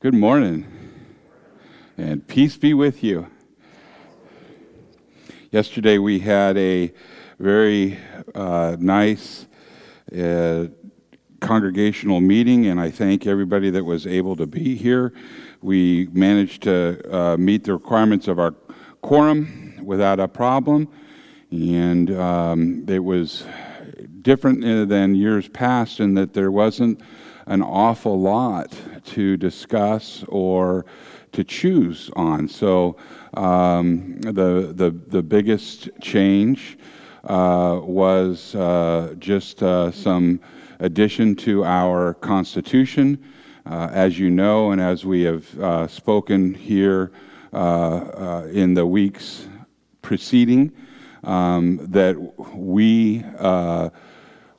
Good morning, and peace be with you. Yesterday we had a very uh, nice uh, congregational meeting, and I thank everybody that was able to be here. We managed to uh, meet the requirements of our quorum without a problem, and um, it was different uh, than years past in that there wasn't an awful lot to discuss or to choose on. So um, the, the, the biggest change uh, was uh, just uh, some addition to our Constitution. Uh, as you know, and as we have uh, spoken here uh, in the weeks preceding, um, that we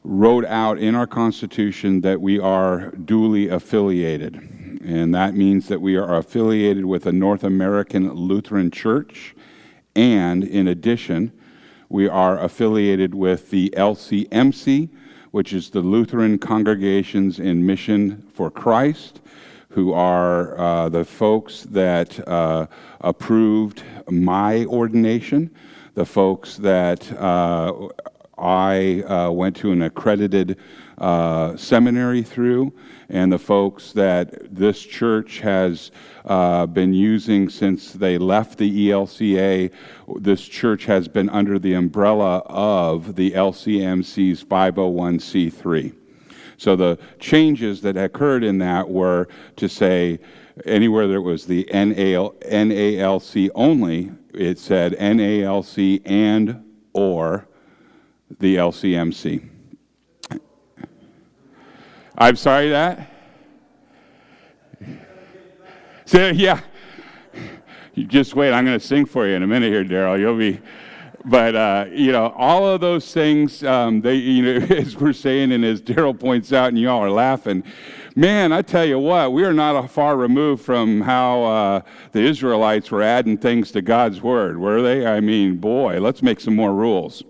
wrote out in our Constitution that we are duly affiliated. And that means that we are affiliated with a North American Lutheran Church. And in addition, we are affiliated with the LCMC, which is the Lutheran Congregations in Mission for Christ, who are uh, the folks that uh, approved my ordination, the folks that uh, I uh, went to an accredited uh, seminary through, and the folks that this church has uh, been using since they left the ELCA. This church has been under the umbrella of the LCMC's 501c3. So the changes that occurred in that were to say, anywhere there was the NAL, NALC only, it said NALC and or the LCMC. I'm sorry that? So, yeah. You just wait. I'm going to sing for you in a minute here, Daryl. You'll be. But uh, you know, all of those things, um, they, you know, as we're saying, and as Daryl points out, and y'all are laughing. Man, I tell you what, we are not far removed from how uh, the Israelites were adding things to God's word, were they? I mean, boy, let's make some more rules.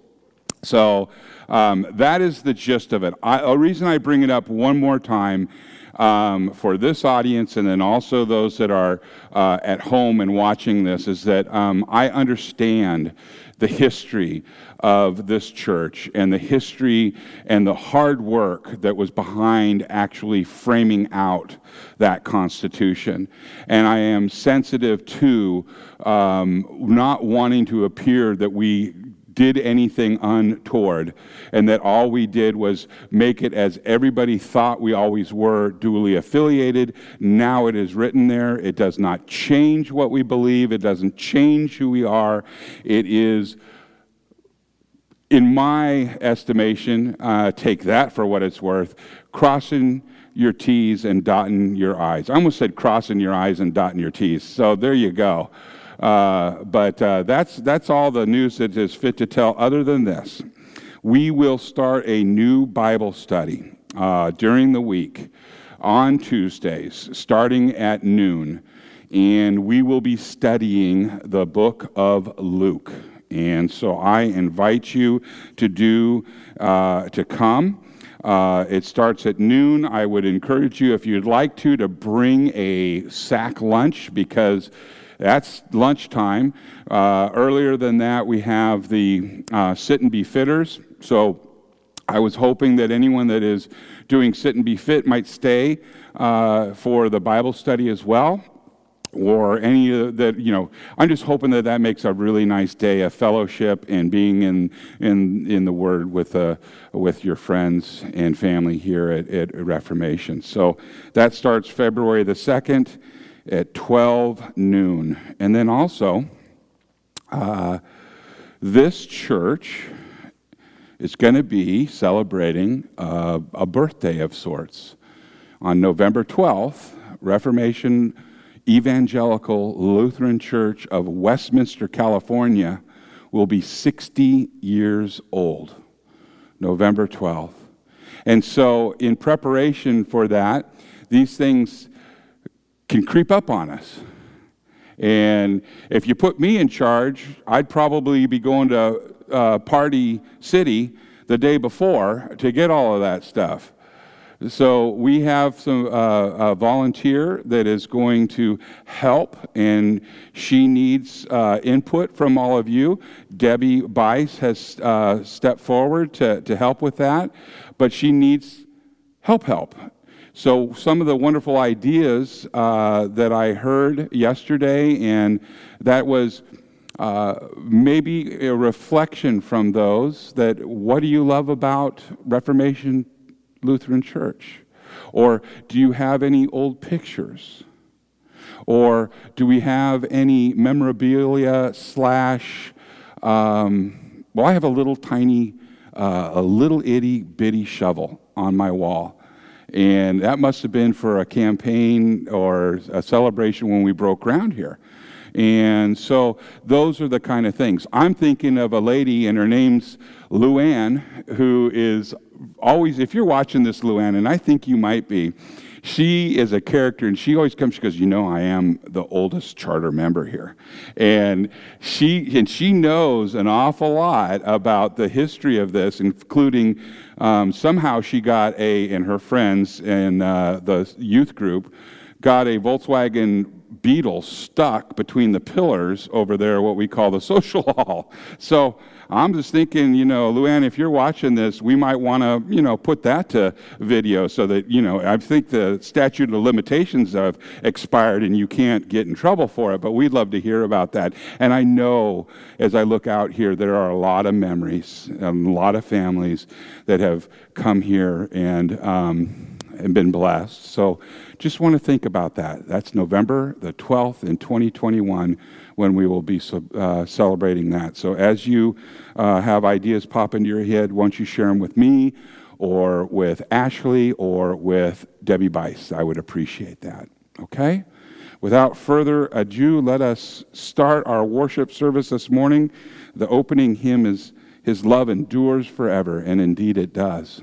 So um, that is the gist of it. I, a reason I bring it up one more time um, for this audience and then also those that are uh, at home and watching this is that um, I understand the history of this church and the history and the hard work that was behind actually framing out that Constitution. And I am sensitive to um, not wanting to appear that we did anything untoward, and that all we did was make it as everybody thought we always were duly affiliated. Now it is written there. It does not change what we believe, it doesn't change who we are. It is in my estimation, uh, take that for what it's worth, crossing your T's and dotting your I's. I almost said crossing your I's and dotting your T's. So there you go. Uh, but uh, that's, that's all the news that is fit to tell, other than this. We will start a new Bible study uh, during the week on Tuesdays, starting at noon. And we will be studying the book of Luke. And so I invite you to do, uh, to come. Uh, it starts at noon. I would encourage you, if you'd like to, to bring a sack lunch because that's lunchtime. Uh, earlier than that, we have the uh, sit and be fitters. So I was hoping that anyone that is doing sit and be fit might stay uh, for the Bible study as well. Or any of that, you know, I'm just hoping that that makes a really nice day of fellowship and being in, in, in the Word with, uh, with your friends and family here at, at Reformation. So that starts February the 2nd at 12 noon. And then also, uh, this church is going to be celebrating uh, a birthday of sorts. On November 12th, Reformation Evangelical Lutheran Church of Westminster, California will be 60 years old. November 12th. And so, in preparation for that, these things can creep up on us. And if you put me in charge, I'd probably be going to uh, Party City the day before to get all of that stuff. So we have some uh, a volunteer that is going to help, and she needs uh, input from all of you. Debbie Bice has uh, stepped forward to, to help with that, but she needs help help. So some of the wonderful ideas uh, that I heard yesterday, and that was uh, maybe a reflection from those that what do you love about Reformation Lutheran Church? Or do you have any old pictures? Or do we have any memorabilia slash, um, well, I have a little tiny, uh, a little itty bitty shovel on my wall. And that must have been for a campaign or a celebration when we broke ground here. And so those are the kind of things. I'm thinking of a lady, and her name's Luann, who is always, if you're watching this, Luann, and I think you might be, she is a character and she always comes she goes you know i am the oldest charter member here and she and she knows an awful lot about the history of this including um, somehow she got a and her friends in uh, the youth group got a volkswagen beetle stuck between the pillars over there, what we call the social hall. So I'm just thinking, you know, Luann, if you're watching this, we might want to, you know, put that to video so that, you know, I think the statute of limitations have expired and you can't get in trouble for it, but we'd love to hear about that. And I know as I look out here, there are a lot of memories, and a lot of families that have come here and, um, and been blessed. So just want to think about that. That's November the 12th in 2021 when we will be uh, celebrating that. So as you uh, have ideas pop into your head, why don't you share them with me or with Ashley or with Debbie Bice? I would appreciate that. Okay? Without further ado, let us start our worship service this morning. The opening hymn is His Love Endures Forever, and indeed it does.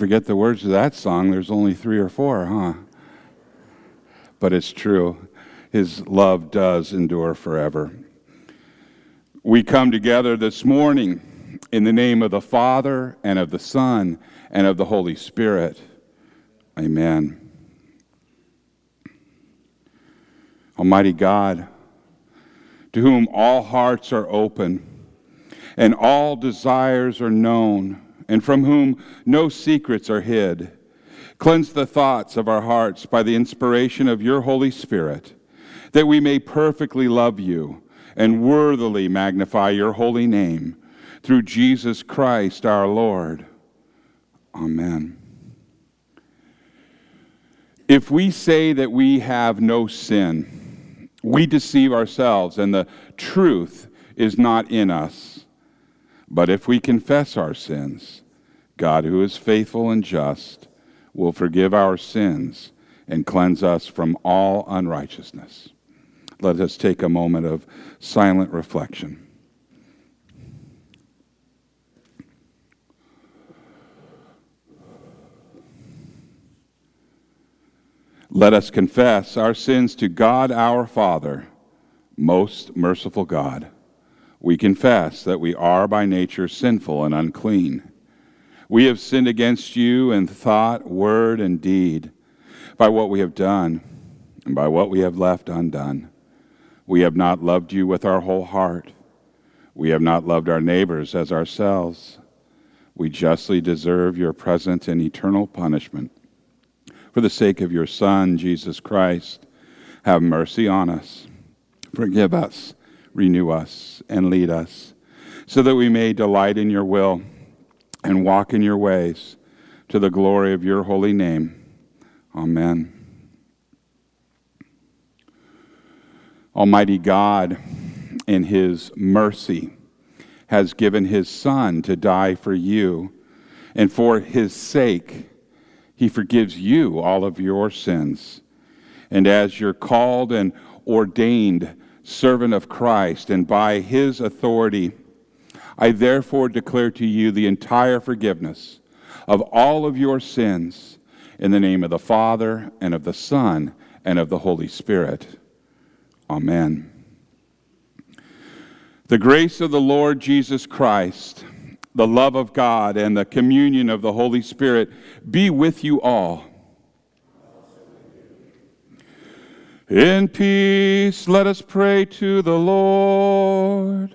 Forget the words of that song. There's only three or four, huh? But it's true. His love does endure forever. We come together this morning in the name of the Father and of the Son and of the Holy Spirit. Amen. Almighty God, to whom all hearts are open and all desires are known, and from whom no secrets are hid, cleanse the thoughts of our hearts by the inspiration of your Holy Spirit, that we may perfectly love you and worthily magnify your holy name through Jesus Christ our Lord. Amen. If we say that we have no sin, we deceive ourselves and the truth is not in us. But if we confess our sins, God, who is faithful and just, will forgive our sins and cleanse us from all unrighteousness. Let us take a moment of silent reflection. Let us confess our sins to God our Father, most merciful God. We confess that we are by nature sinful and unclean. We have sinned against you in thought, word, and deed, by what we have done and by what we have left undone. We have not loved you with our whole heart. We have not loved our neighbors as ourselves. We justly deserve your present and eternal punishment. For the sake of your Son, Jesus Christ, have mercy on us. Forgive us, renew us, and lead us, so that we may delight in your will and walk in your ways to the glory of your holy name. Amen. Almighty God, in his mercy, has given his Son to die for you, and for his sake, he forgives you all of your sins. And as your called and ordained servant of Christ, and by his authority, I therefore declare to you the entire forgiveness of all of your sins in the name of the Father, and of the Son, and of the Holy Spirit. Amen. The grace of the Lord Jesus Christ the love of God and the communion of the Holy Spirit be with you all. In peace, let us pray to the Lord.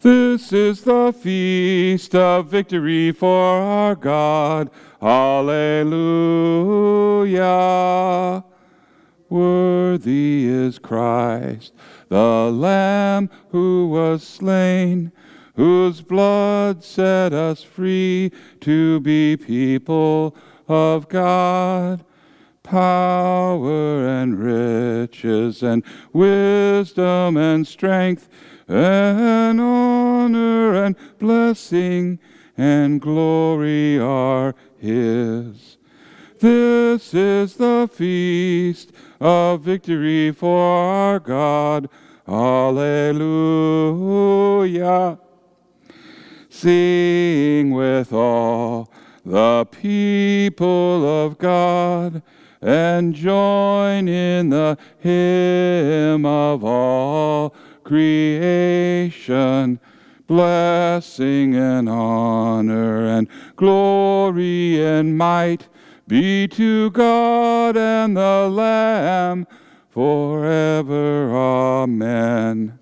This is the feast of victory for our God. Alleluia. Worthy is Christ, the Lamb who was slain whose blood set us free to be people of God. Power and riches and wisdom and strength and honor and blessing and glory are His. This is the feast of victory for our God. Alleluia. Sing with all the people of God and join in the hymn of all creation. blessing and honor and glory and might be to God and the Lamb forever. Amen.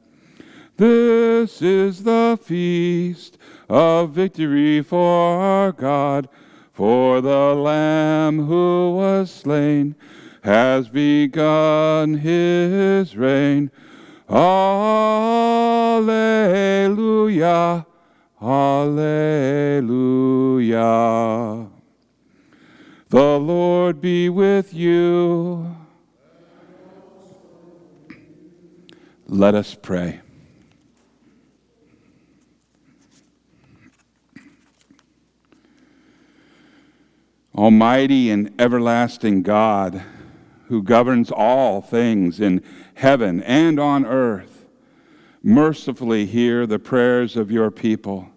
This is the feast of victory for our God, for the Lamb who was slain has begun his reign. Alleluia, Alleluia. The Lord be with you. Let us pray. Almighty and everlasting God, who governs all things in heaven and on earth, mercifully hear the prayers of your people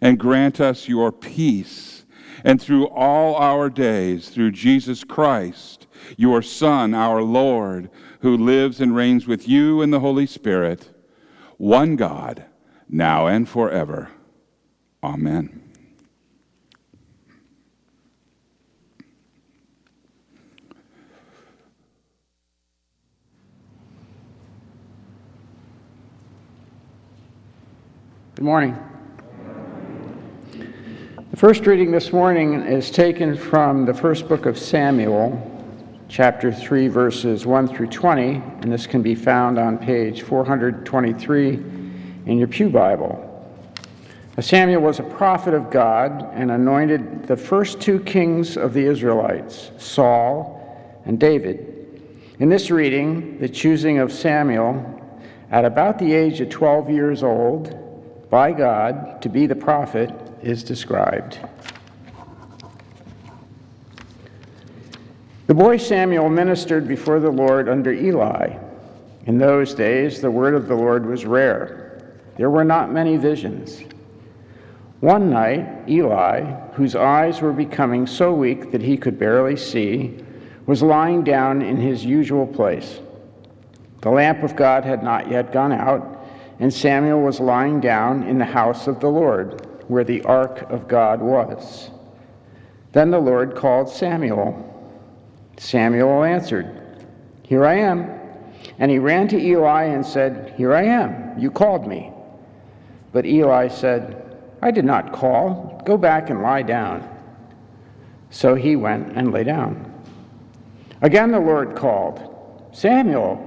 and grant us your peace. And through all our days, through Jesus Christ, your Son, our Lord, who lives and reigns with you in the Holy Spirit, one God, now and forever. Amen. Good morning. The first reading this morning is taken from the first book of Samuel, chapter 3, verses 1 through 20, and this can be found on page 423 in your Pew Bible. Samuel was a prophet of God and anointed the first two kings of the Israelites, Saul and David. In this reading, the choosing of Samuel at about the age of 12 years old by God to be the prophet is described. The boy Samuel ministered before the Lord under Eli. In those days, the word of the Lord was rare. There were not many visions. One night, Eli, whose eyes were becoming so weak that he could barely see, was lying down in his usual place. The lamp of God had not yet gone out and Samuel was lying down in the house of the Lord, where the ark of God was. Then the Lord called Samuel. Samuel answered, Here I am. And he ran to Eli and said, Here I am. You called me. But Eli said, I did not call. Go back and lie down. So he went and lay down. Again the Lord called, Samuel.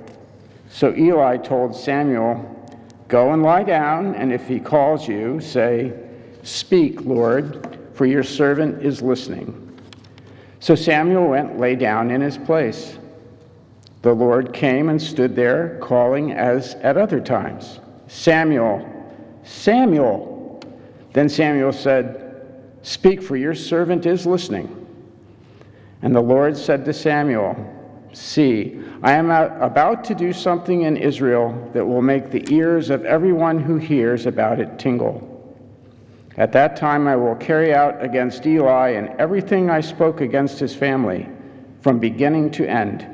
So Eli told Samuel, Go and lie down, and if he calls you, say, Speak, Lord, for your servant is listening. So Samuel went, lay down in his place. The Lord came and stood there, calling as at other times, Samuel, Samuel. Then Samuel said, Speak, for your servant is listening. And the Lord said to Samuel, See, I am about to do something in Israel that will make the ears of everyone who hears about it tingle. At that time I will carry out against Eli and everything I spoke against his family, from beginning to end.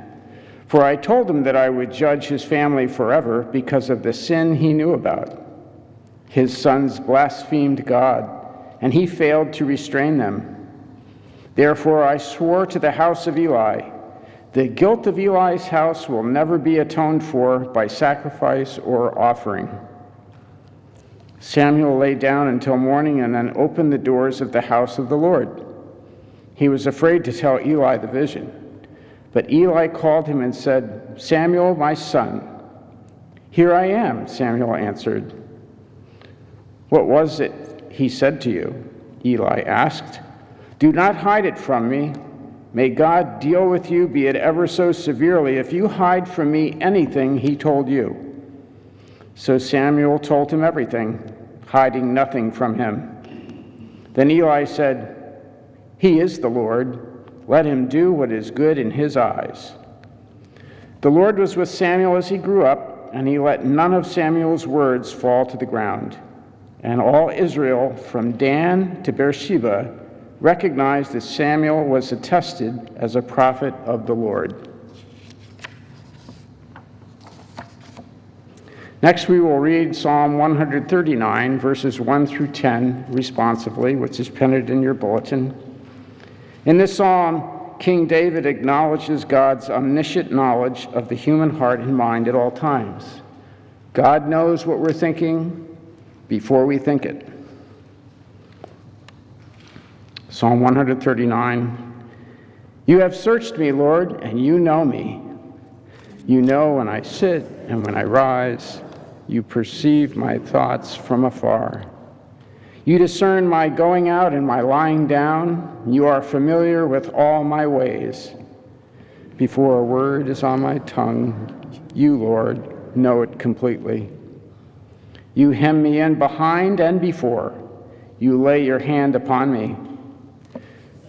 For I told him that I would judge his family forever because of the sin he knew about. His sons blasphemed God, and he failed to restrain them. Therefore I swore to the house of Eli the guilt of Eli's house will never be atoned for by sacrifice or offering. Samuel lay down until morning and then opened the doors of the house of the Lord. He was afraid to tell Eli the vision. But Eli called him and said, Samuel, my son. Here I am, Samuel answered. What was it he said to you? Eli asked. Do not hide it from me. May God deal with you, be it ever so severely, if you hide from me anything he told you. So Samuel told him everything, hiding nothing from him. Then Eli said, He is the Lord. Let him do what is good in his eyes. The Lord was with Samuel as he grew up, and he let none of Samuel's words fall to the ground. And all Israel, from Dan to Beersheba, recognized that Samuel was attested as a prophet of the Lord. Next, we will read Psalm 139, verses 1 through 10, responsively, which is printed in your bulletin. In this psalm, King David acknowledges God's omniscient knowledge of the human heart and mind at all times. God knows what we're thinking before we think it. Psalm 139 You have searched me, Lord, and you know me. You know when I sit and when I rise. You perceive my thoughts from afar. You discern my going out and my lying down. You are familiar with all my ways. Before a word is on my tongue, you, Lord, know it completely. You hem me in behind and before. You lay your hand upon me.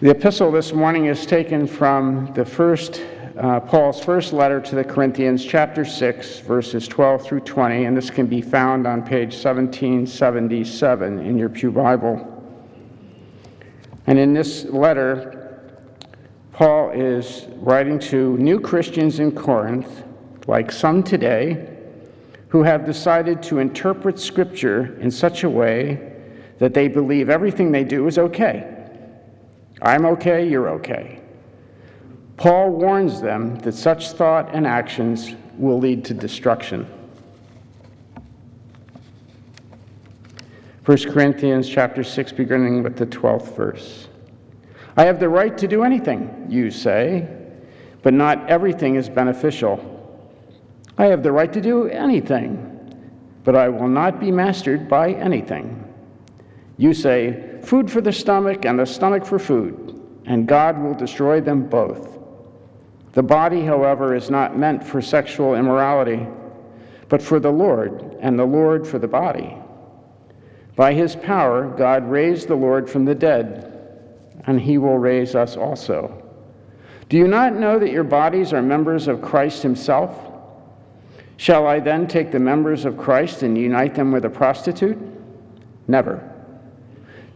The epistle this morning is taken from the first uh, Paul's first letter to the Corinthians, chapter 6, verses 12 through 20, and this can be found on page 1777 in your Pew Bible. And in this letter, Paul is writing to new Christians in Corinth, like some today, who have decided to interpret Scripture in such a way that they believe everything they do is okay. I'm okay, you're okay. Paul warns them that such thought and actions will lead to destruction. 1 Corinthians chapter 6 beginning with the 12th verse. I have the right to do anything, you say, but not everything is beneficial. I have the right to do anything, but I will not be mastered by anything. You say, food for the stomach and the stomach for food, and God will destroy them both. The body, however, is not meant for sexual immorality, but for the Lord, and the Lord for the body. By his power, God raised the Lord from the dead, and he will raise us also. Do you not know that your bodies are members of Christ himself? Shall I then take the members of Christ and unite them with a prostitute? Never.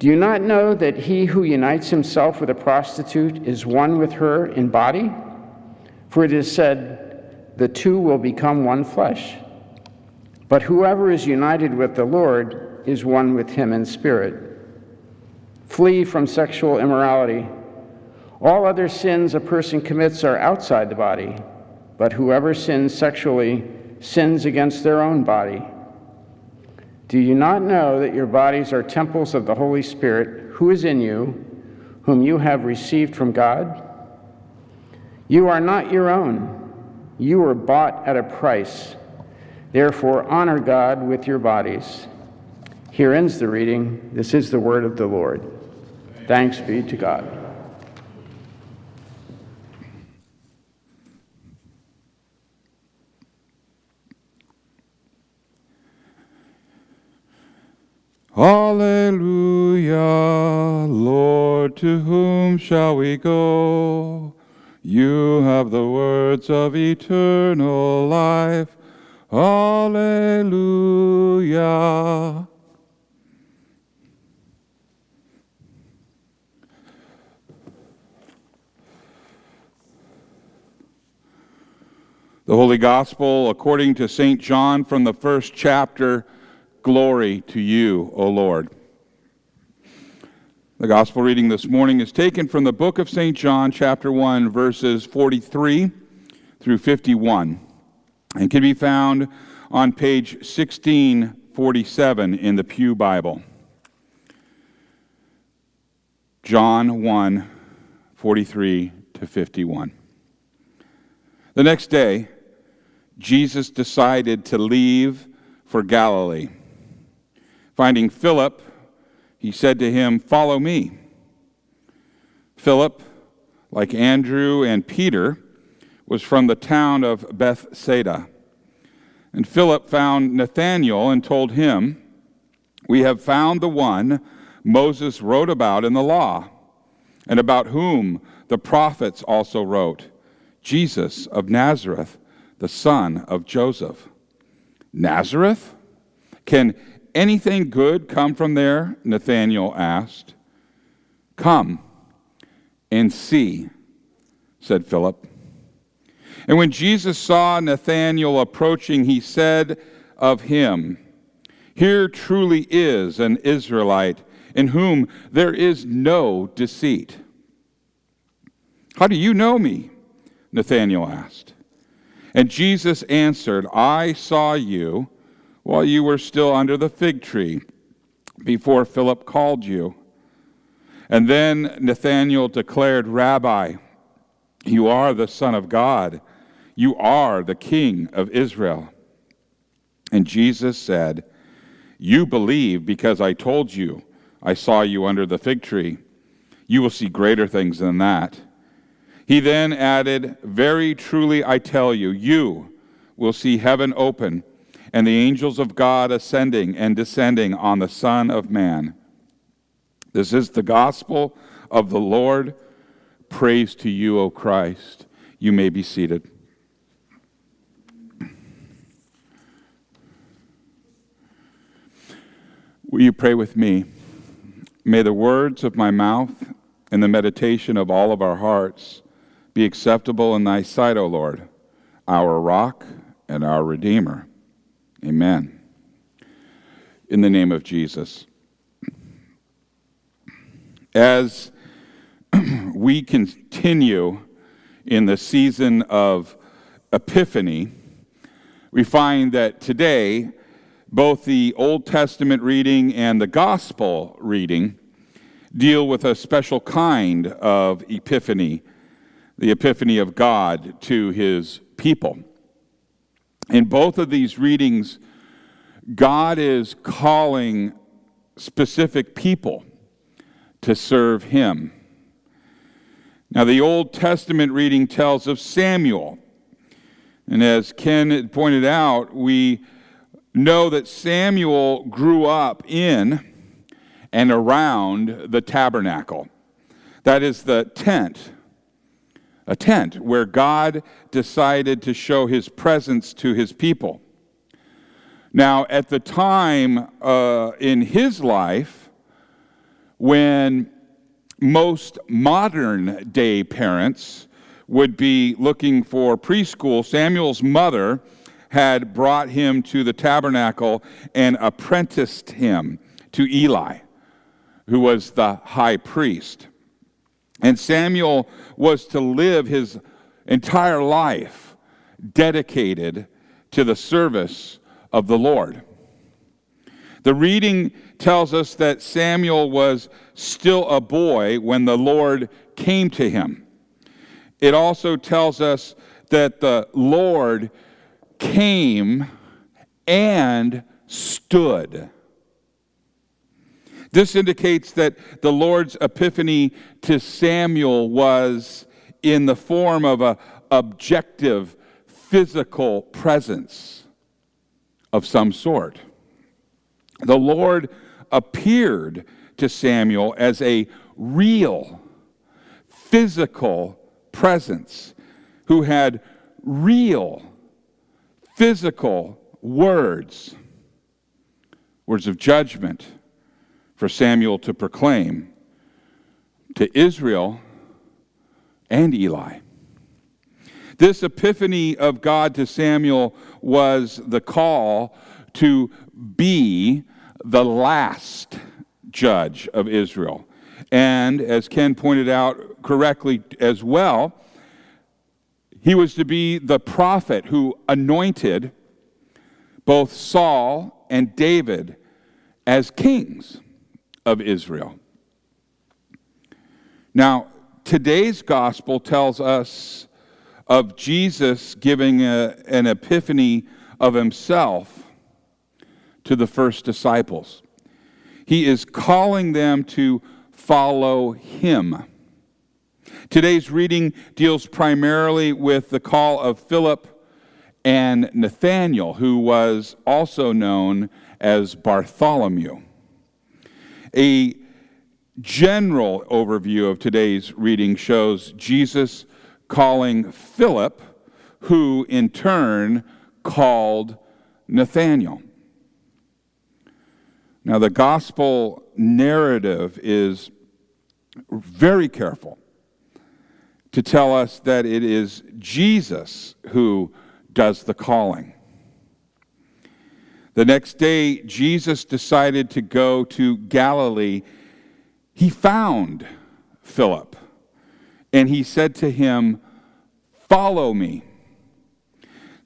Do you not know that he who unites himself with a prostitute is one with her in body? For it is said, The two will become one flesh. But whoever is united with the Lord is one with him in spirit. Flee from sexual immorality. All other sins a person commits are outside the body, but whoever sins sexually sins against their own body. Do you not know that your bodies are temples of the Holy Spirit, who is in you, whom you have received from God? You are not your own. You were bought at a price. Therefore, honor God with your bodies. Here ends the reading. This is the word of the Lord. Thanks be to God. Alleluia, Lord, to whom shall we go? You have the words of eternal life. Alleluia. The Holy Gospel according to St. John from the first chapter. Glory to you, O Lord. The gospel reading this morning is taken from the book of St. John, chapter 1, verses 43 through 51. and can be found on page 1647 in the Pew Bible. John 1 43 to 51. The next day, Jesus decided to leave for Galilee. Finding Philip, he said to him, Follow me. Philip, like Andrew and Peter, was from the town of Bethsaida. And Philip found Nathanael and told him, We have found the one Moses wrote about in the law, and about whom the prophets also wrote, Jesus of Nazareth, the son of Joseph. Nazareth? Can anything good come from there? Nathanael asked. Come and see, said Philip. And when Jesus saw Nathanael approaching, he said of him, Here truly is an Israelite in whom there is no deceit. How do you know me? Nathanael asked. And Jesus answered, I saw you while you were still under the fig tree before Philip called you. And then Nathanael declared, Rabbi, you are the Son of God. You are the King of Israel. And Jesus said, You believe because I told you I saw you under the fig tree. You will see greater things than that. He then added, Very truly I tell you, you will see heaven open and the angels of God ascending and descending on the Son of Man. This is the gospel of the Lord. Praise to you, O Christ. You may be seated. Will you pray with me? May the words of my mouth and the meditation of all of our hearts be acceptable in thy sight, O Lord, our rock and our redeemer. Amen. In the name of Jesus. As we continue in the season of Epiphany, we find that today, both the Old Testament reading and the Gospel reading deal with a special kind of epiphany, the epiphany of God to his people. In both of these readings, God is calling specific people to serve him. Now, the Old Testament reading tells of Samuel. And as Ken pointed out, we know that Samuel grew up in and around the tabernacle. That is the tent, a tent where God decided to show his presence to his people. Now, at the time uh, in his life, when most modern day parents would be looking for preschool, Samuel's mother had brought him to the tabernacle and apprenticed him to Eli, who was the high priest. And Samuel was to live his entire life dedicated to the service of the Lord. The reading tells us that Samuel was still a boy when the Lord came to him. It also tells us that the Lord came and stood. This indicates that the Lord's epiphany to Samuel was in the form of an objective, physical presence of some sort. The Lord appeared to Samuel as a real, physical presence who had real, physical words, words of judgment for Samuel to proclaim to Israel and Eli. This epiphany of God to Samuel was the call to be the last judge of Israel. And as Ken pointed out correctly as well, He was to be the prophet who anointed both Saul and David as kings of Israel. Now, today's gospel tells us of Jesus giving a, an epiphany of himself to the first disciples. He is calling them to follow him. Today's reading deals primarily with the call of Philip and Nathanael, who was also known as Bartholomew. A general overview of today's reading shows Jesus calling Philip, who in turn called Nathanael. Now, the gospel narrative is very careful to tell us that it is Jesus who does the calling. The next day, Jesus decided to go to Galilee. He found Philip and he said to him, Follow me.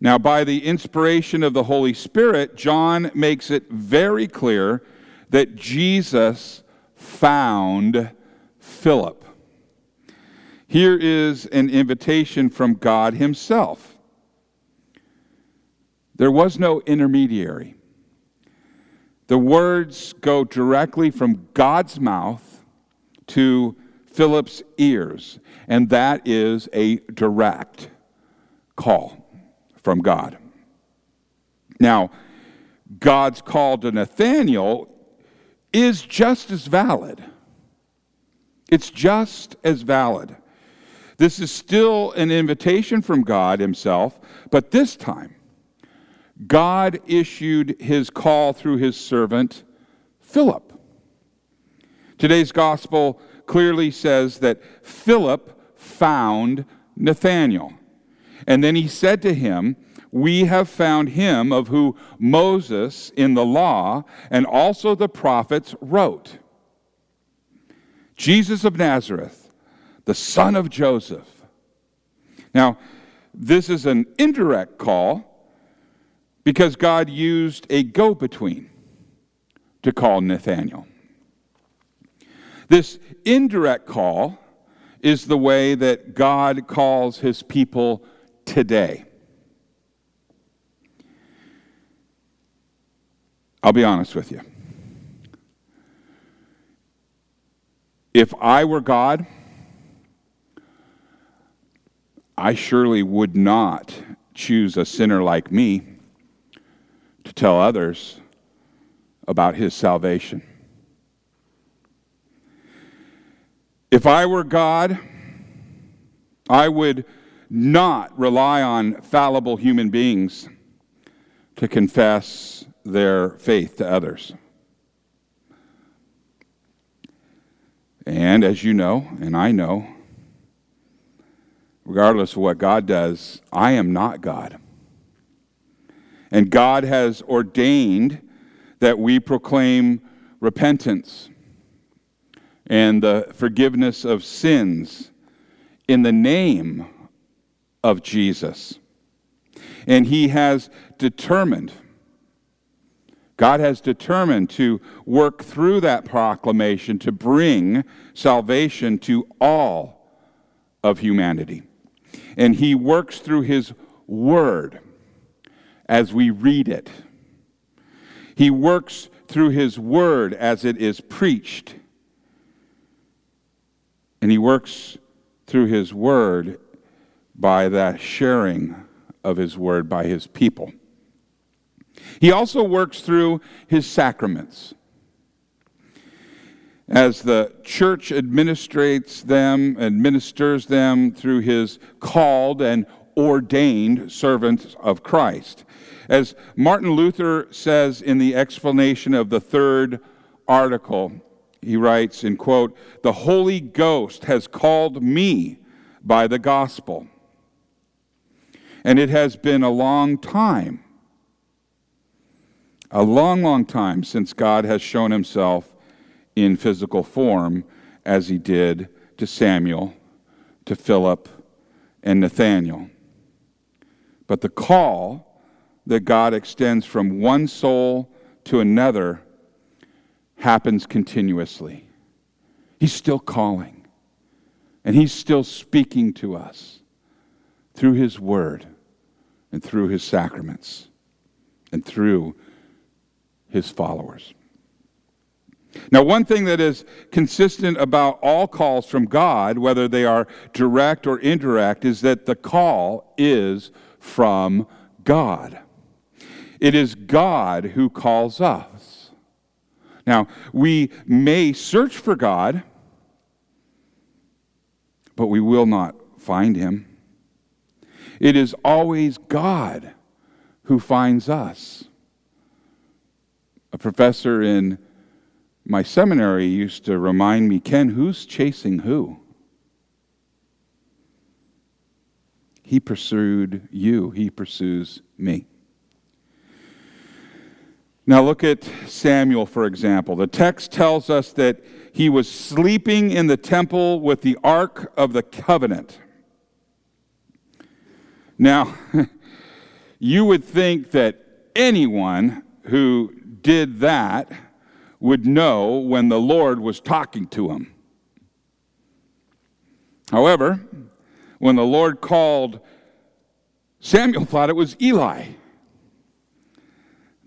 Now, by the inspiration of the Holy Spirit, John makes it very clear that Jesus found Philip. Here is an invitation from God Himself. There was no intermediary. The words go directly from God's mouth to Philip's ears, and that is a direct call from God. Now, God's call to Nathanael is just as valid. It's just as valid. This is still an invitation from God Himself, but this time, God issued His call through His servant, Philip. Today's gospel clearly says that Philip found Nathanael. And then he said to him, We have found him of who Moses in the law and also the prophets wrote. Jesus of Nazareth, the son of Joseph. Now, this is an indirect call because God used a go between to call Nathanael. This indirect call is the way that God calls his people today. I'll be honest with you. If I were God, I surely would not choose a sinner like me tell others about his salvation. If I were God, I would not rely on fallible human beings to confess their faith to others. And as you know, and I know, regardless of what God does, I am not God. And God has ordained that we proclaim repentance and the forgiveness of sins in the name of Jesus. And he has determined, God has determined to work through that proclamation to bring salvation to all of humanity. And he works through his word as we read it. He works through his word as it is preached. And he works through his word by that sharing of his word by his people. He also works through his sacraments. As the church administrates them, administers them through his called and ordained servants of Christ. As Martin Luther says in the explanation of the third article, he writes in quote, "The Holy Ghost has called me by the gospel." And it has been a long time, a long, long time since God has shown himself in physical form as he did to Samuel, to Philip, and Nathanael. But the call that God extends from one soul to another happens continuously. He's still calling, and He's still speaking to us through His Word and through His sacraments and through His followers. Now, one thing that is consistent about all calls from God, whether they are direct or indirect, is that the call is from God. It is God who calls us. Now, we may search for God, but we will not find him. It is always God who finds us. A professor in my seminary used to remind me Ken, who's chasing who? He pursued you, he pursues me. Now, look at Samuel, for example. The text tells us that he was sleeping in the temple with the Ark of the Covenant. Now, you would think that anyone who did that would know when the Lord was talking to him. However, when the Lord called, Samuel thought it was Eli,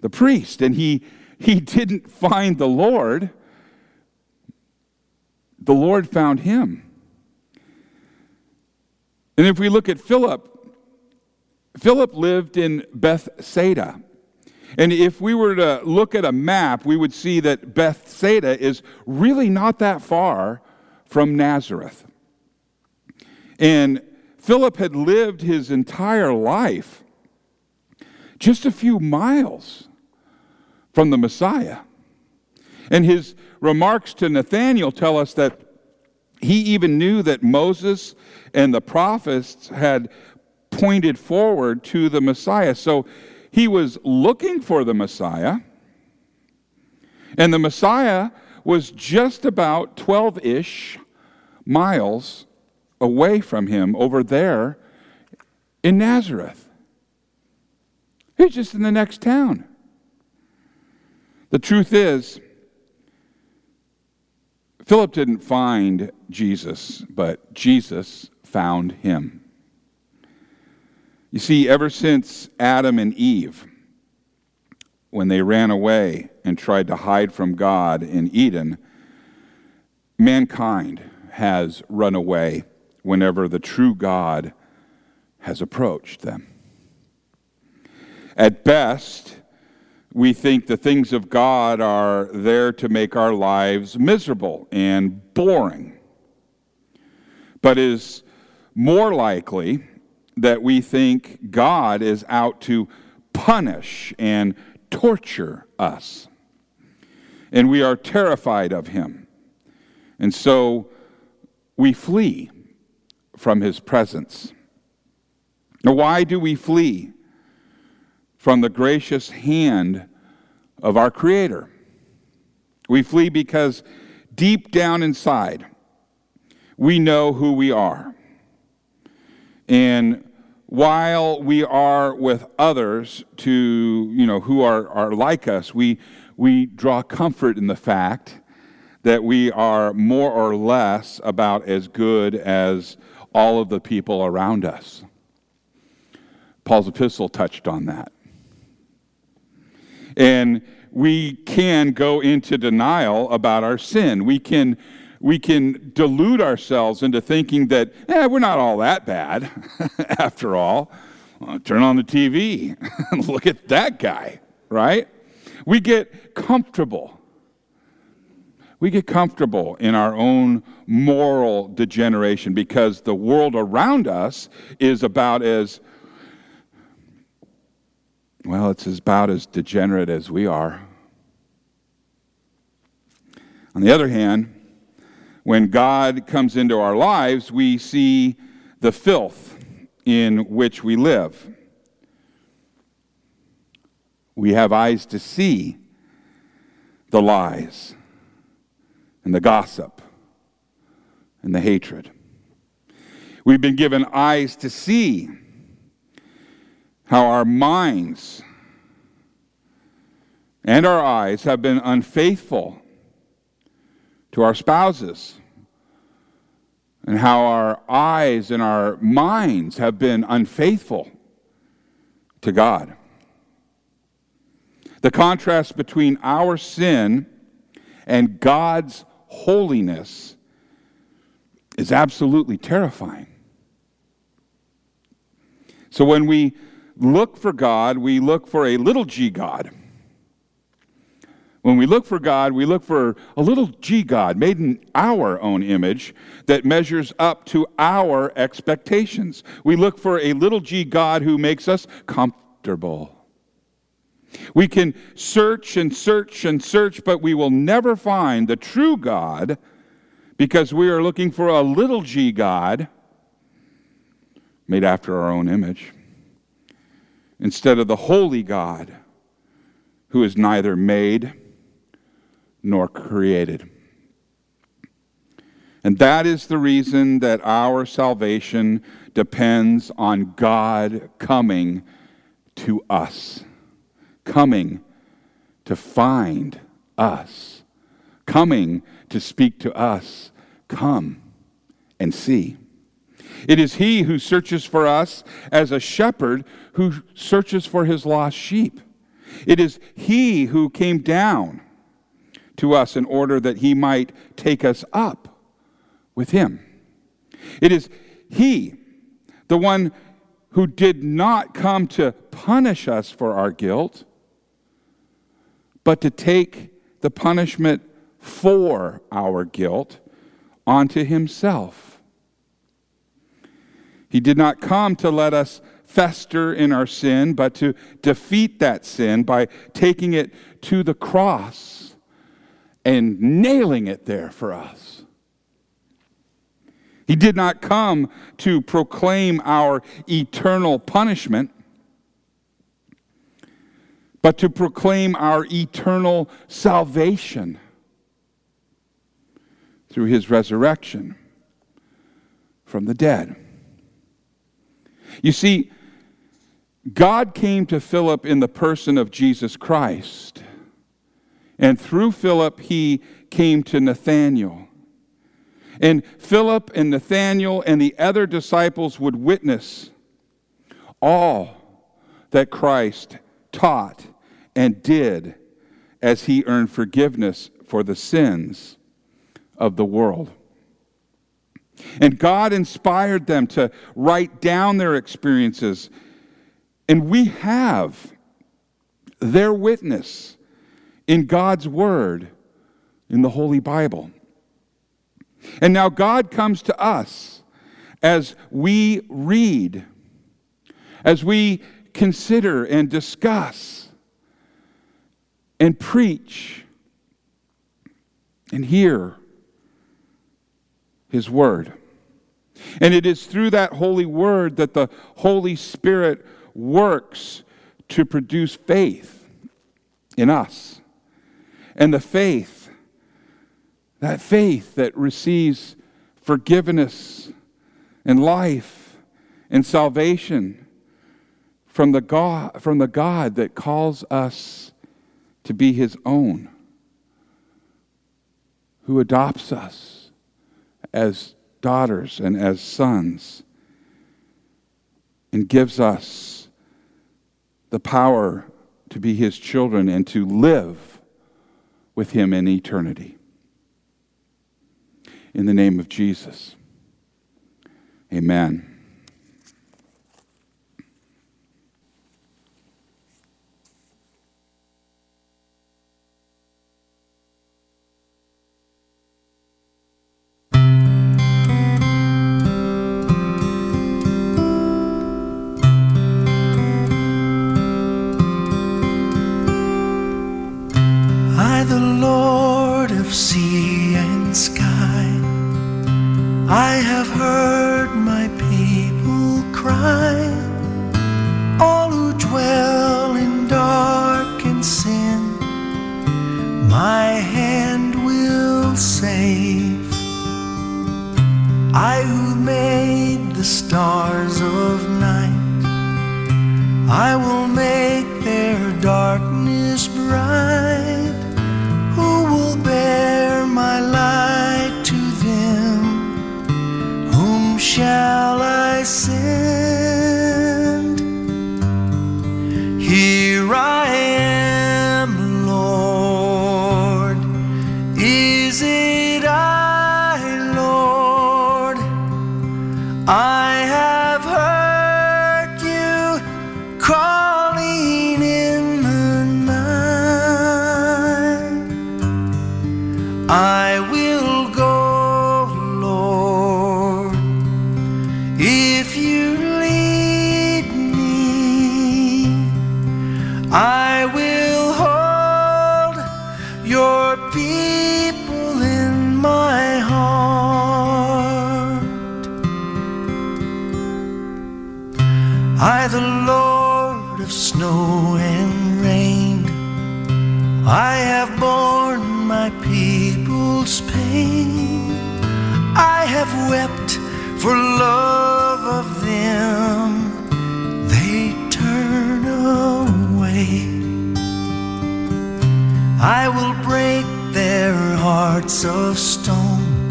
the priest, and he, he didn't find the Lord. The Lord found him. And if we look at Philip, Philip lived in Bethsaida. And if we were to look at a map, we would see that Bethsaida is really not that far from Nazareth. And Philip had lived his entire life just a few miles from the Messiah. And his remarks to Nathanael tell us that he even knew that Moses and the prophets had pointed forward to the Messiah. So he was looking for the Messiah, and the Messiah was just about 12 ish miles away from him over there in Nazareth. He's just in the next town. The truth is, Philip didn't find Jesus, but Jesus found him. You see, ever since Adam and Eve, when they ran away and tried to hide from God in Eden, mankind has run away whenever the true God has approached them. At best, we think the things of God are there to make our lives miserable and boring. But is more likely that we think God is out to punish and torture us. And we are terrified of him. And so we flee from his presence. Now, why do we flee from the gracious hand of our Creator? We flee because deep down inside, we know who we are. And while we are with others to, you know, who are, are like us, we, we draw comfort in the fact that we are more or less about as good as all of the people around us. Paul's epistle touched on that. And we can go into denial about our sin. We can we can delude ourselves into thinking that, eh, we're not all that bad after all. Well, turn on the TV and look at that guy, right? We get comfortable. We get comfortable in our own moral degeneration because the world around us is about as, well, it's about as degenerate as we are. On the other hand, when God comes into our lives, we see the filth in which we live. We have eyes to see the lies and the gossip and the hatred. We've been given eyes to see how our minds and our eyes have been unfaithful to our spouses, and how our eyes and our minds have been unfaithful to God. The contrast between our sin and God's holiness is absolutely terrifying. So when we look for God, we look for a little g God. When we look for God, we look for a little g God made in our own image that measures up to our expectations. We look for a little g God who makes us comfortable. We can search and search and search, but we will never find the true God because we are looking for a little g God made after our own image instead of the holy God who is neither made nor created. And that is the reason that our salvation depends on God coming to us, coming to find us, coming to speak to us. Come and see. It is He who searches for us as a shepherd who searches for his lost sheep. It is He who came down to us in order that He might take us up with Him. It is He, the one who did not come to punish us for our guilt, but to take the punishment for our guilt onto Himself. He did not come to let us fester in our sin, but to defeat that sin by taking it to the cross and nailing it there for us. He did not come to proclaim our eternal punishment, but to proclaim our eternal salvation through his resurrection from the dead. You see, God came to Philip in the person of Jesus Christ. And through Philip, he came to Nathanael. And Philip and Nathanael and the other disciples would witness all that Christ taught and did as he earned forgiveness for the sins of the world. And God inspired them to write down their experiences. And we have their witness in God's Word in the Holy Bible. And now God comes to us as we read, as we consider and discuss and preach and hear his Word. And it is through that Holy Word that the Holy Spirit works to produce faith in us. And the faith, that faith that receives forgiveness and life and salvation from the God, from the God that calls us to be his own, who adopts us as daughters and as sons and gives us the power to be his children and to live with him in eternity. In the name of Jesus, amen. People's pain. I have wept for love of them. They turn away. I will break their hearts of stone.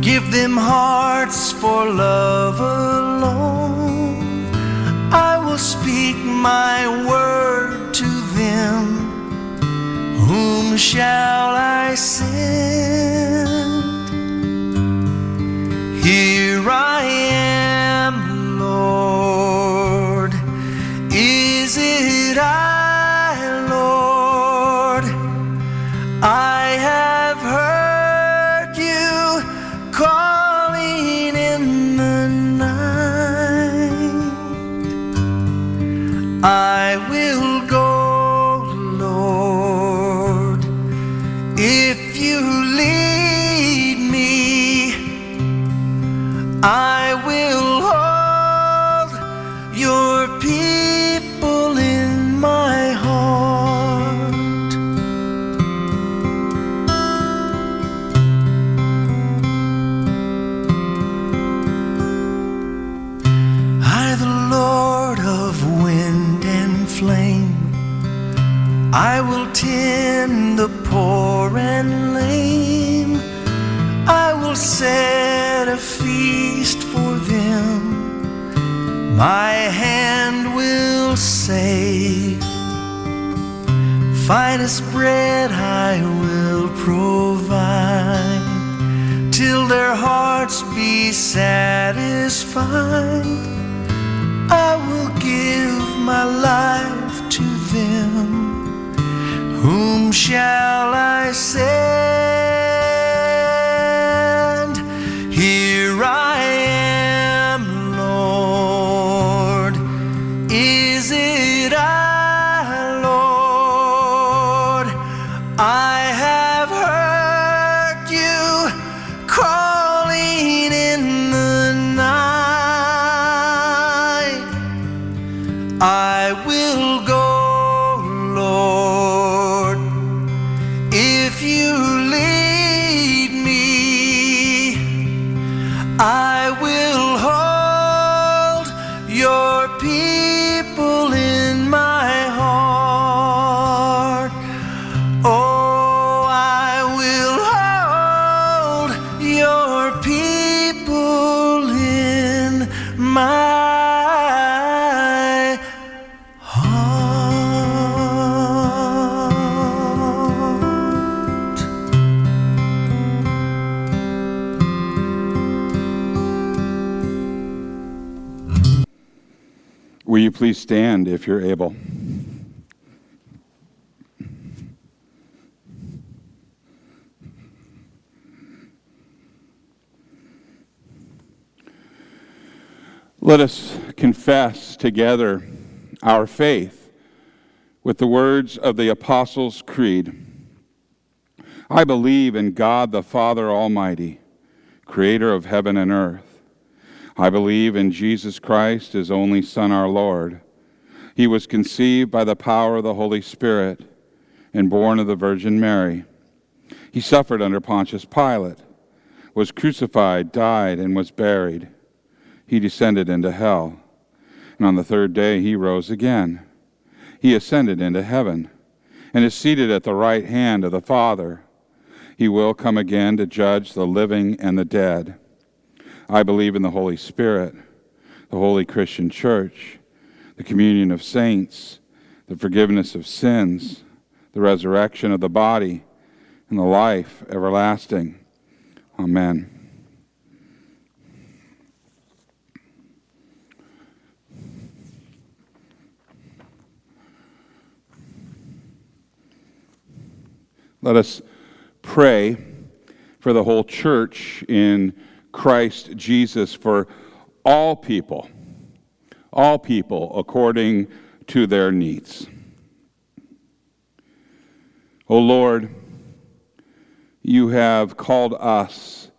Give them hearts for love alone. I will speak my word to them. Shall I send? Here I am, Lord. Is it I, set a feast for them. My hand will save. Finest bread I will provide till their hearts be satisfied. I will give my life to them. Whom shall I send? I will go, Lord, if you lead stand if you're able? Let us confess together our faith with the words of the Apostles' Creed. I believe in God the Father Almighty, creator of heaven and earth. I believe in Jesus Christ, his only Son, our Lord. He was conceived by the power of the Holy Spirit and born of the Virgin Mary. He suffered under Pontius Pilate, was crucified, died, and was buried. He descended into hell. And on the third day he rose again. He ascended into heaven and is seated at the right hand of the Father. He will come again to judge the living and the dead. I believe in the Holy Spirit, the holy Christian church, the communion of saints, the forgiveness of sins, the resurrection of the body, and the life everlasting. Amen. Let us pray for the whole church in Christ Jesus, for all people, all people according to their needs. O Lord, you have called us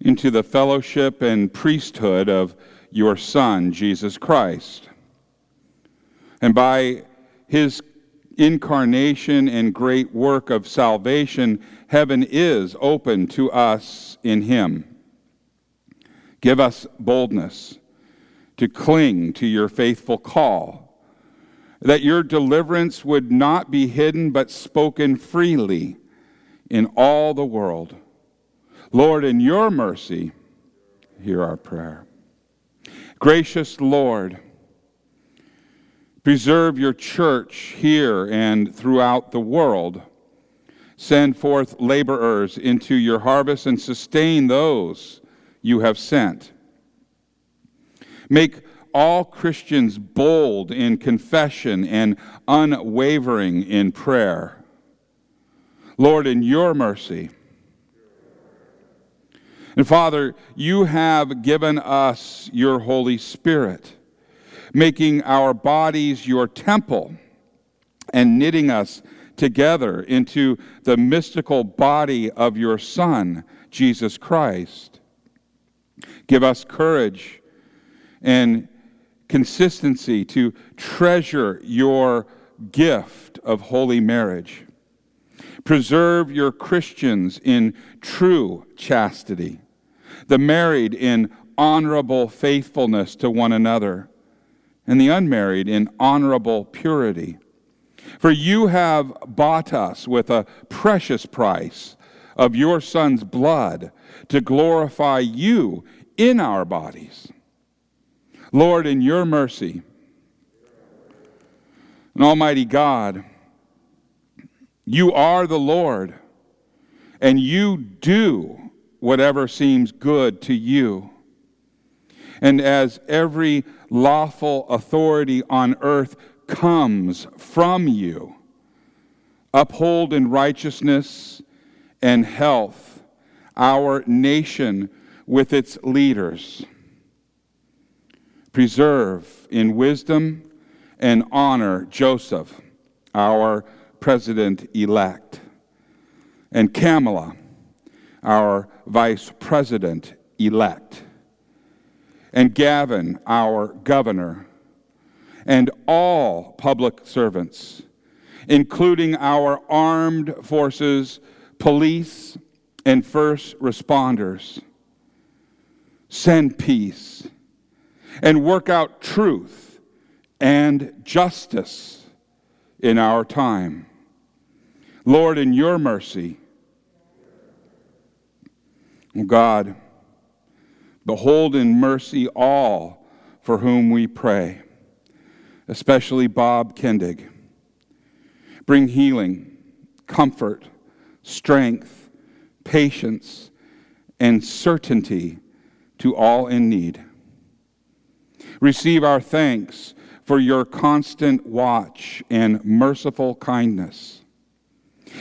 into the fellowship and priesthood of your Son, Jesus Christ. And by his incarnation and great work of salvation, heaven is open to us in him. Give us boldness to cling to your faithful call, that your deliverance would not be hidden but spoken freely in all the world. Lord, in your mercy, hear our prayer. Gracious Lord, Preserve your church here and throughout the world. Send forth laborers into your harvest and sustain those you have sent. Make all Christians bold in confession and unwavering in prayer. Lord, in your mercy. And Father, you have given us your Holy Spirit making our bodies your temple and knitting us together into the mystical body of your Son, Jesus Christ. Give us courage and consistency to treasure your gift of holy marriage. Preserve your Christians in true chastity, the married in honorable faithfulness to one another and the unmarried in honorable purity. For you have bought us with a precious price of your Son's blood to glorify you in our bodies. Lord, in your mercy, and Almighty God, you are the Lord, and you do whatever seems good to you. And as every lawful authority on earth comes from you. Uphold in righteousness and health our nation with its leaders. Preserve in wisdom and honor Joseph, our president elect, and Kamala, our vice president elect and Gavin, our governor, and all public servants, including our armed forces, police, and first responders. Send peace and work out truth and justice in our time. Lord, in your mercy, God, Behold in mercy all for whom we pray, especially Bob Kendig. Bring healing, comfort, strength, patience, and certainty to all in need. Receive our thanks for your constant watch and merciful kindness.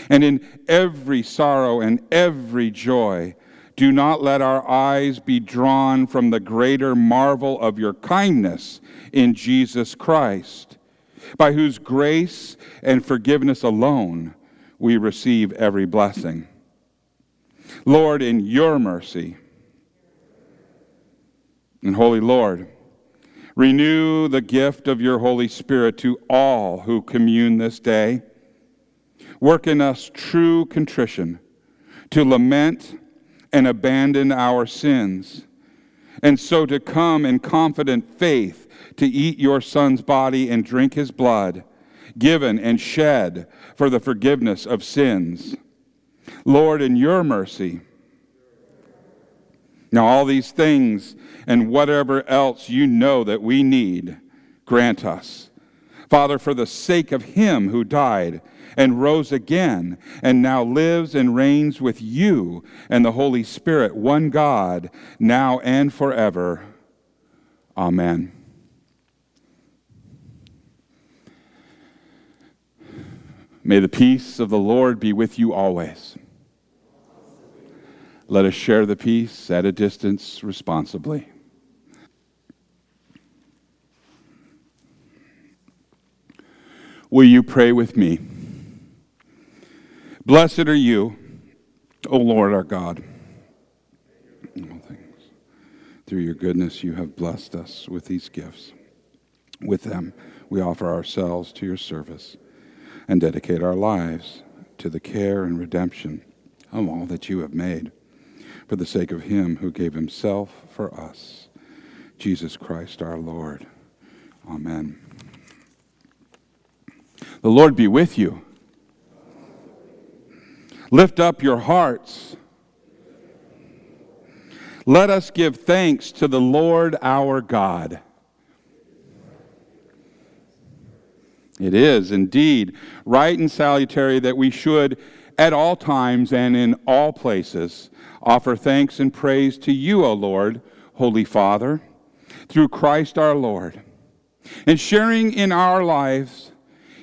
And in every sorrow and every joy, do not let our eyes be drawn from the greater marvel of your kindness in Jesus Christ, by whose grace and forgiveness alone we receive every blessing. Lord, in your mercy, and Holy Lord, renew the gift of your Holy Spirit to all who commune this day. Work in us true contrition to lament and abandon our sins, and so to come in confident faith to eat your son's body and drink his blood, given and shed for the forgiveness of sins. Lord, in your mercy, now all these things and whatever else you know that we need, grant us. Father, for the sake of him who died and rose again and now lives and reigns with you and the Holy Spirit, one God, now and forever. Amen. May the peace of the Lord be with you always. Let us share the peace at a distance responsibly. Will you pray with me? Blessed are you, O Lord our God. Through your goodness, you have blessed us with these gifts. With them, we offer ourselves to your service and dedicate our lives to the care and redemption of all that you have made for the sake of him who gave himself for us, Jesus Christ our Lord. Amen. The Lord be with you. Lift up your hearts. Let us give thanks to the Lord our God. It is indeed right and salutary that we should, at all times and in all places, offer thanks and praise to you, O Lord, Holy Father, through Christ our Lord. And sharing in our lives,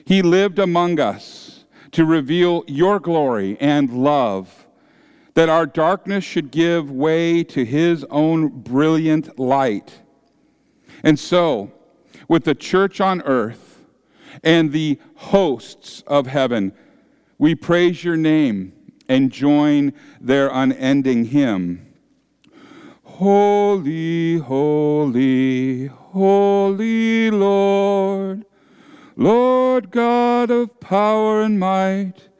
he lived among us to reveal your glory and love, that our darkness should give way to his own brilliant light. And so, with the church on earth and the hosts of heaven, we praise your name and join their unending hymn. Holy, holy, holy Lord, Lord God of power and might,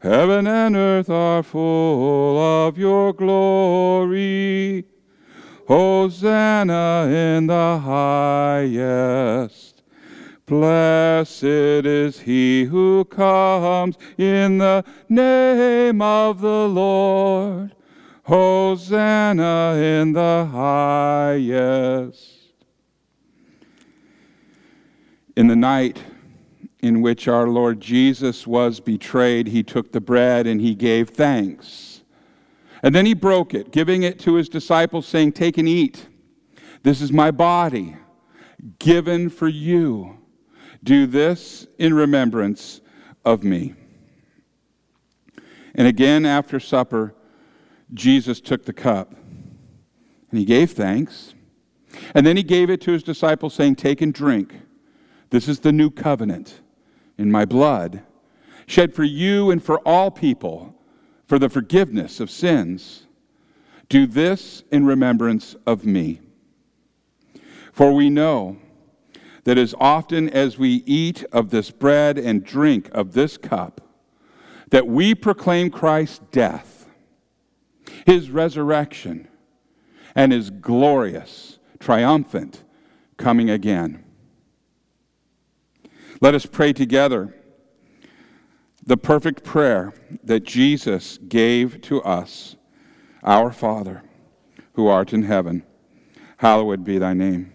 heaven and earth are full of your glory. Hosanna in the highest. Blessed is he who comes in the name of the Lord. Hosanna in the highest. In the night in which our Lord Jesus was betrayed, he took the bread and he gave thanks. And then he broke it, giving it to his disciples, saying, Take and eat. This is my body, given for you. Do this in remembrance of me. And again, after supper, Jesus took the cup and he gave thanks. And then he gave it to his disciples, saying, Take and drink. This is the new covenant in my blood, shed for you and for all people for the forgiveness of sins. Do this in remembrance of me. For we know that as often as we eat of this bread and drink of this cup, that we proclaim Christ's death, his resurrection, and his glorious, triumphant coming again. Let us pray together the perfect prayer that Jesus gave to us Our Father, who art in heaven, hallowed be thy name.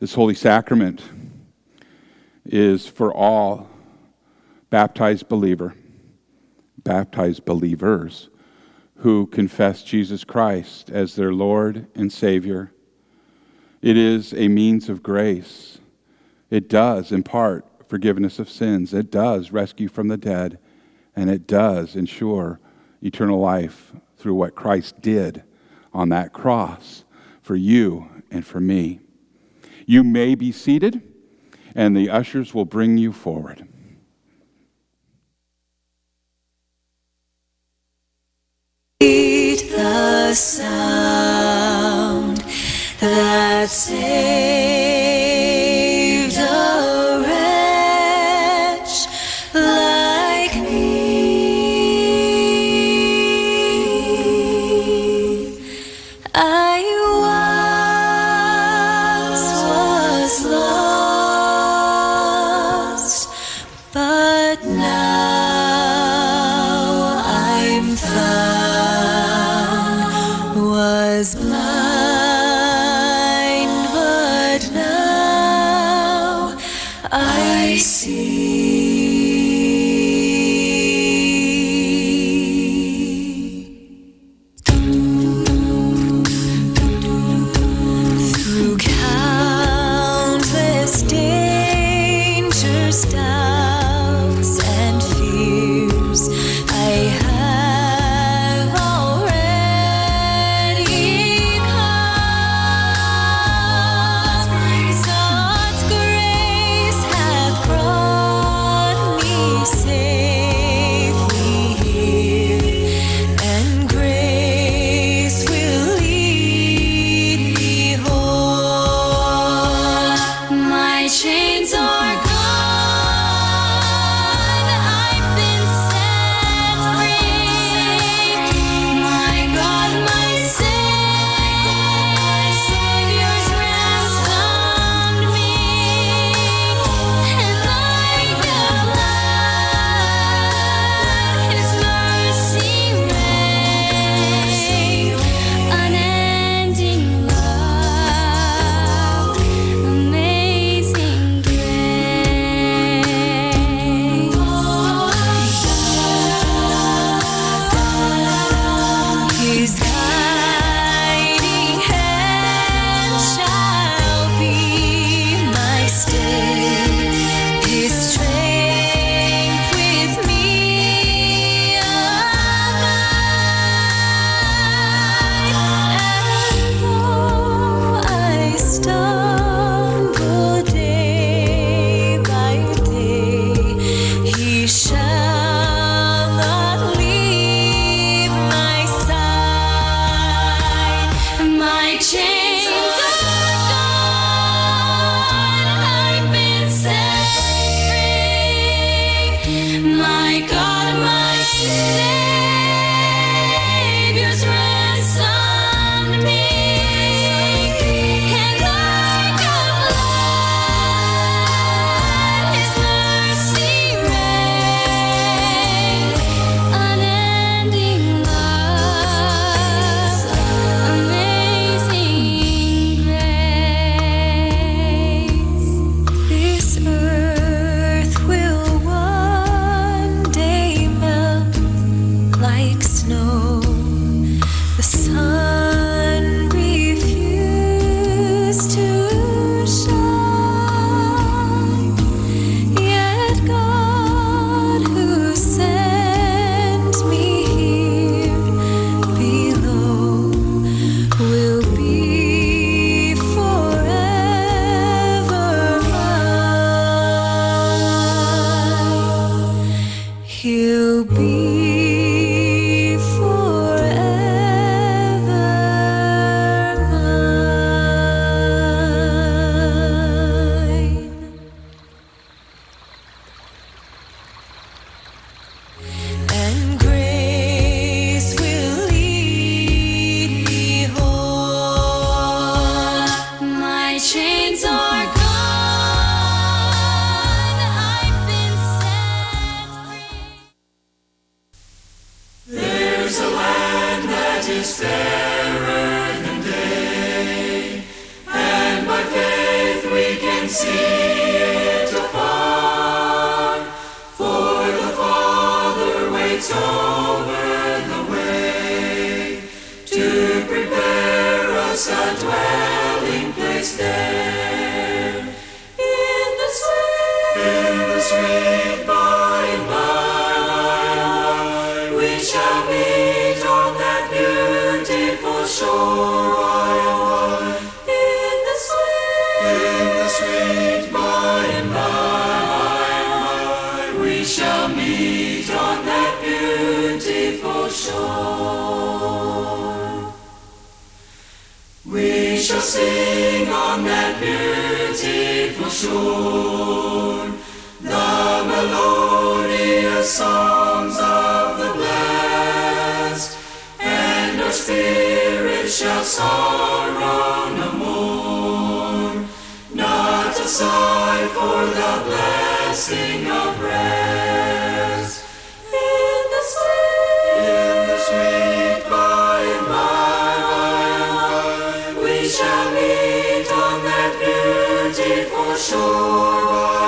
This holy sacrament is for all baptized believer, baptized believers who confess Jesus Christ as their Lord and Savior. It is a means of grace. It does impart forgiveness of sins. It does rescue from the dead. And it does ensure eternal life through what Christ did on that cross for you and for me. You may be seated, and the ushers will bring you forward. The sound that saves. Beautiful shore the melodious songs of the blessed, and our spirits shall sorrow no more, not a sigh for the blessing of rest. In the sweet, in the sweet beautiful shore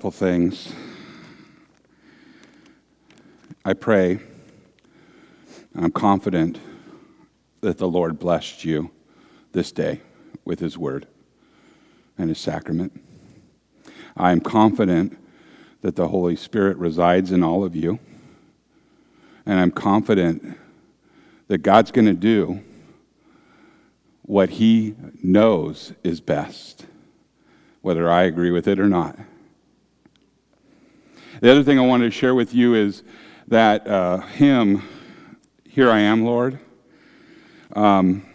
couple things. I pray, I'm confident that the Lord blessed you this day with His Word and His sacrament. I am confident that the Holy Spirit resides in all of you. And I'm confident that God's going to do what He knows is best, whether I agree with it or not. The other thing I wanted to share with you is that uh, hymn, Here I Am, Lord. Um,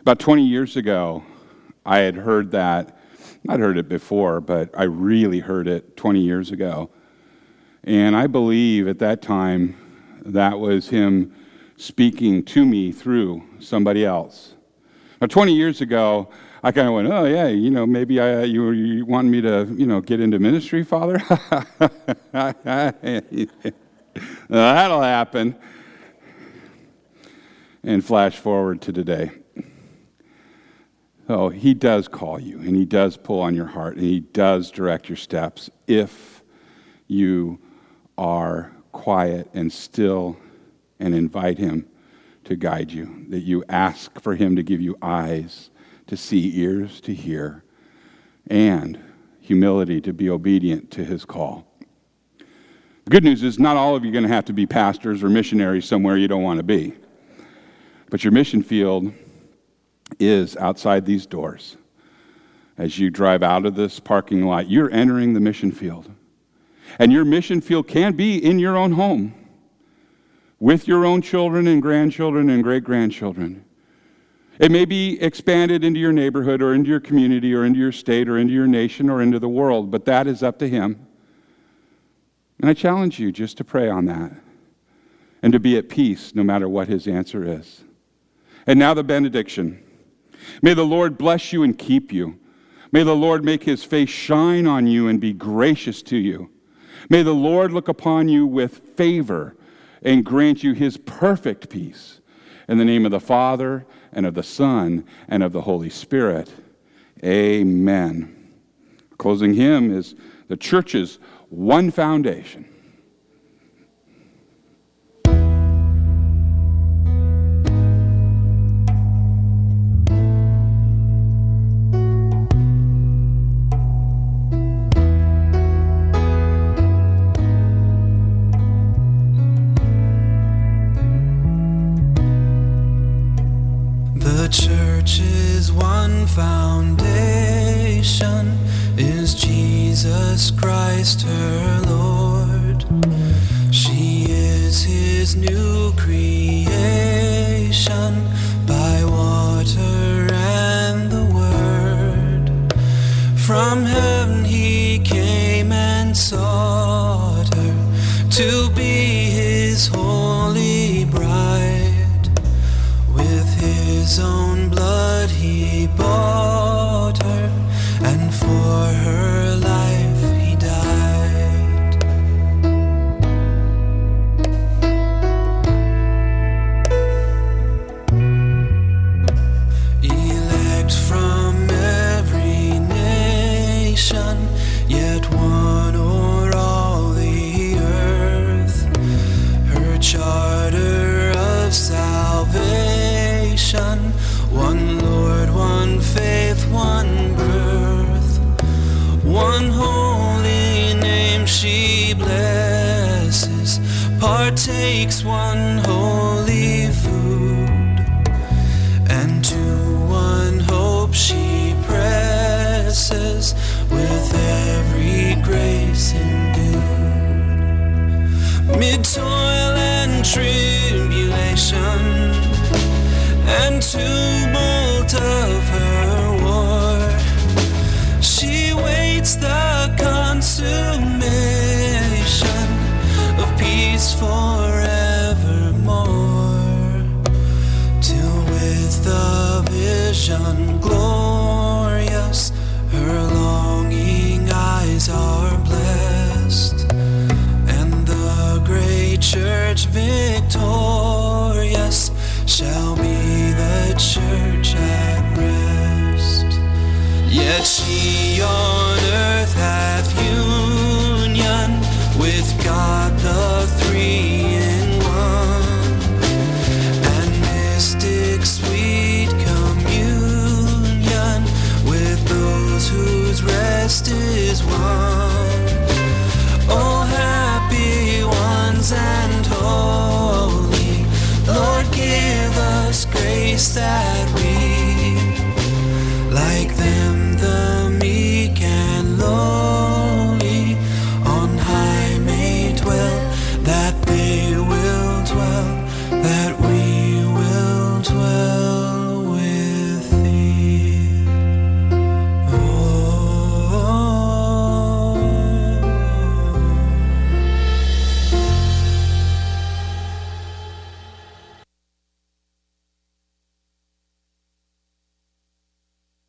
about 20 years ago, I had heard that. I'd heard it before, but I really heard it 20 years ago. And I believe at that time that was him speaking to me through somebody else. Now, 20 years ago, I kind of went, oh, yeah, you know, maybe I, you, you want me to, you know, get into ministry, Father? That'll happen. And flash forward to today. Oh, he does call you and he does pull on your heart and he does direct your steps if you are quiet and still and invite him to guide you. That you ask for him to give you eyes to see, ears to hear, and humility to be obedient to his call. The good news is, not all of you are going to have to be pastors or missionaries somewhere you don't want to be. But your mission field is outside these doors. As you drive out of this parking lot, you're entering the mission field. And your mission field can be in your own home with your own children and grandchildren and great grandchildren. It may be expanded into your neighborhood or into your community or into your state or into your nation or into the world, but that is up to Him. And I challenge you just to pray on that and to be at peace no matter what His answer is. And now the benediction. May the Lord bless you and keep you. May the Lord make his face shine on you and be gracious to you. May the Lord look upon you with favor and grant you his perfect peace. In the name of the Father, and of the Son, and of the Holy Spirit. Amen. Closing hymn is the church's one foundation. The is one foundation is Jesus Christ her Lord. She is his new creation by water and the word. From heaven he came and sought her to be his holy his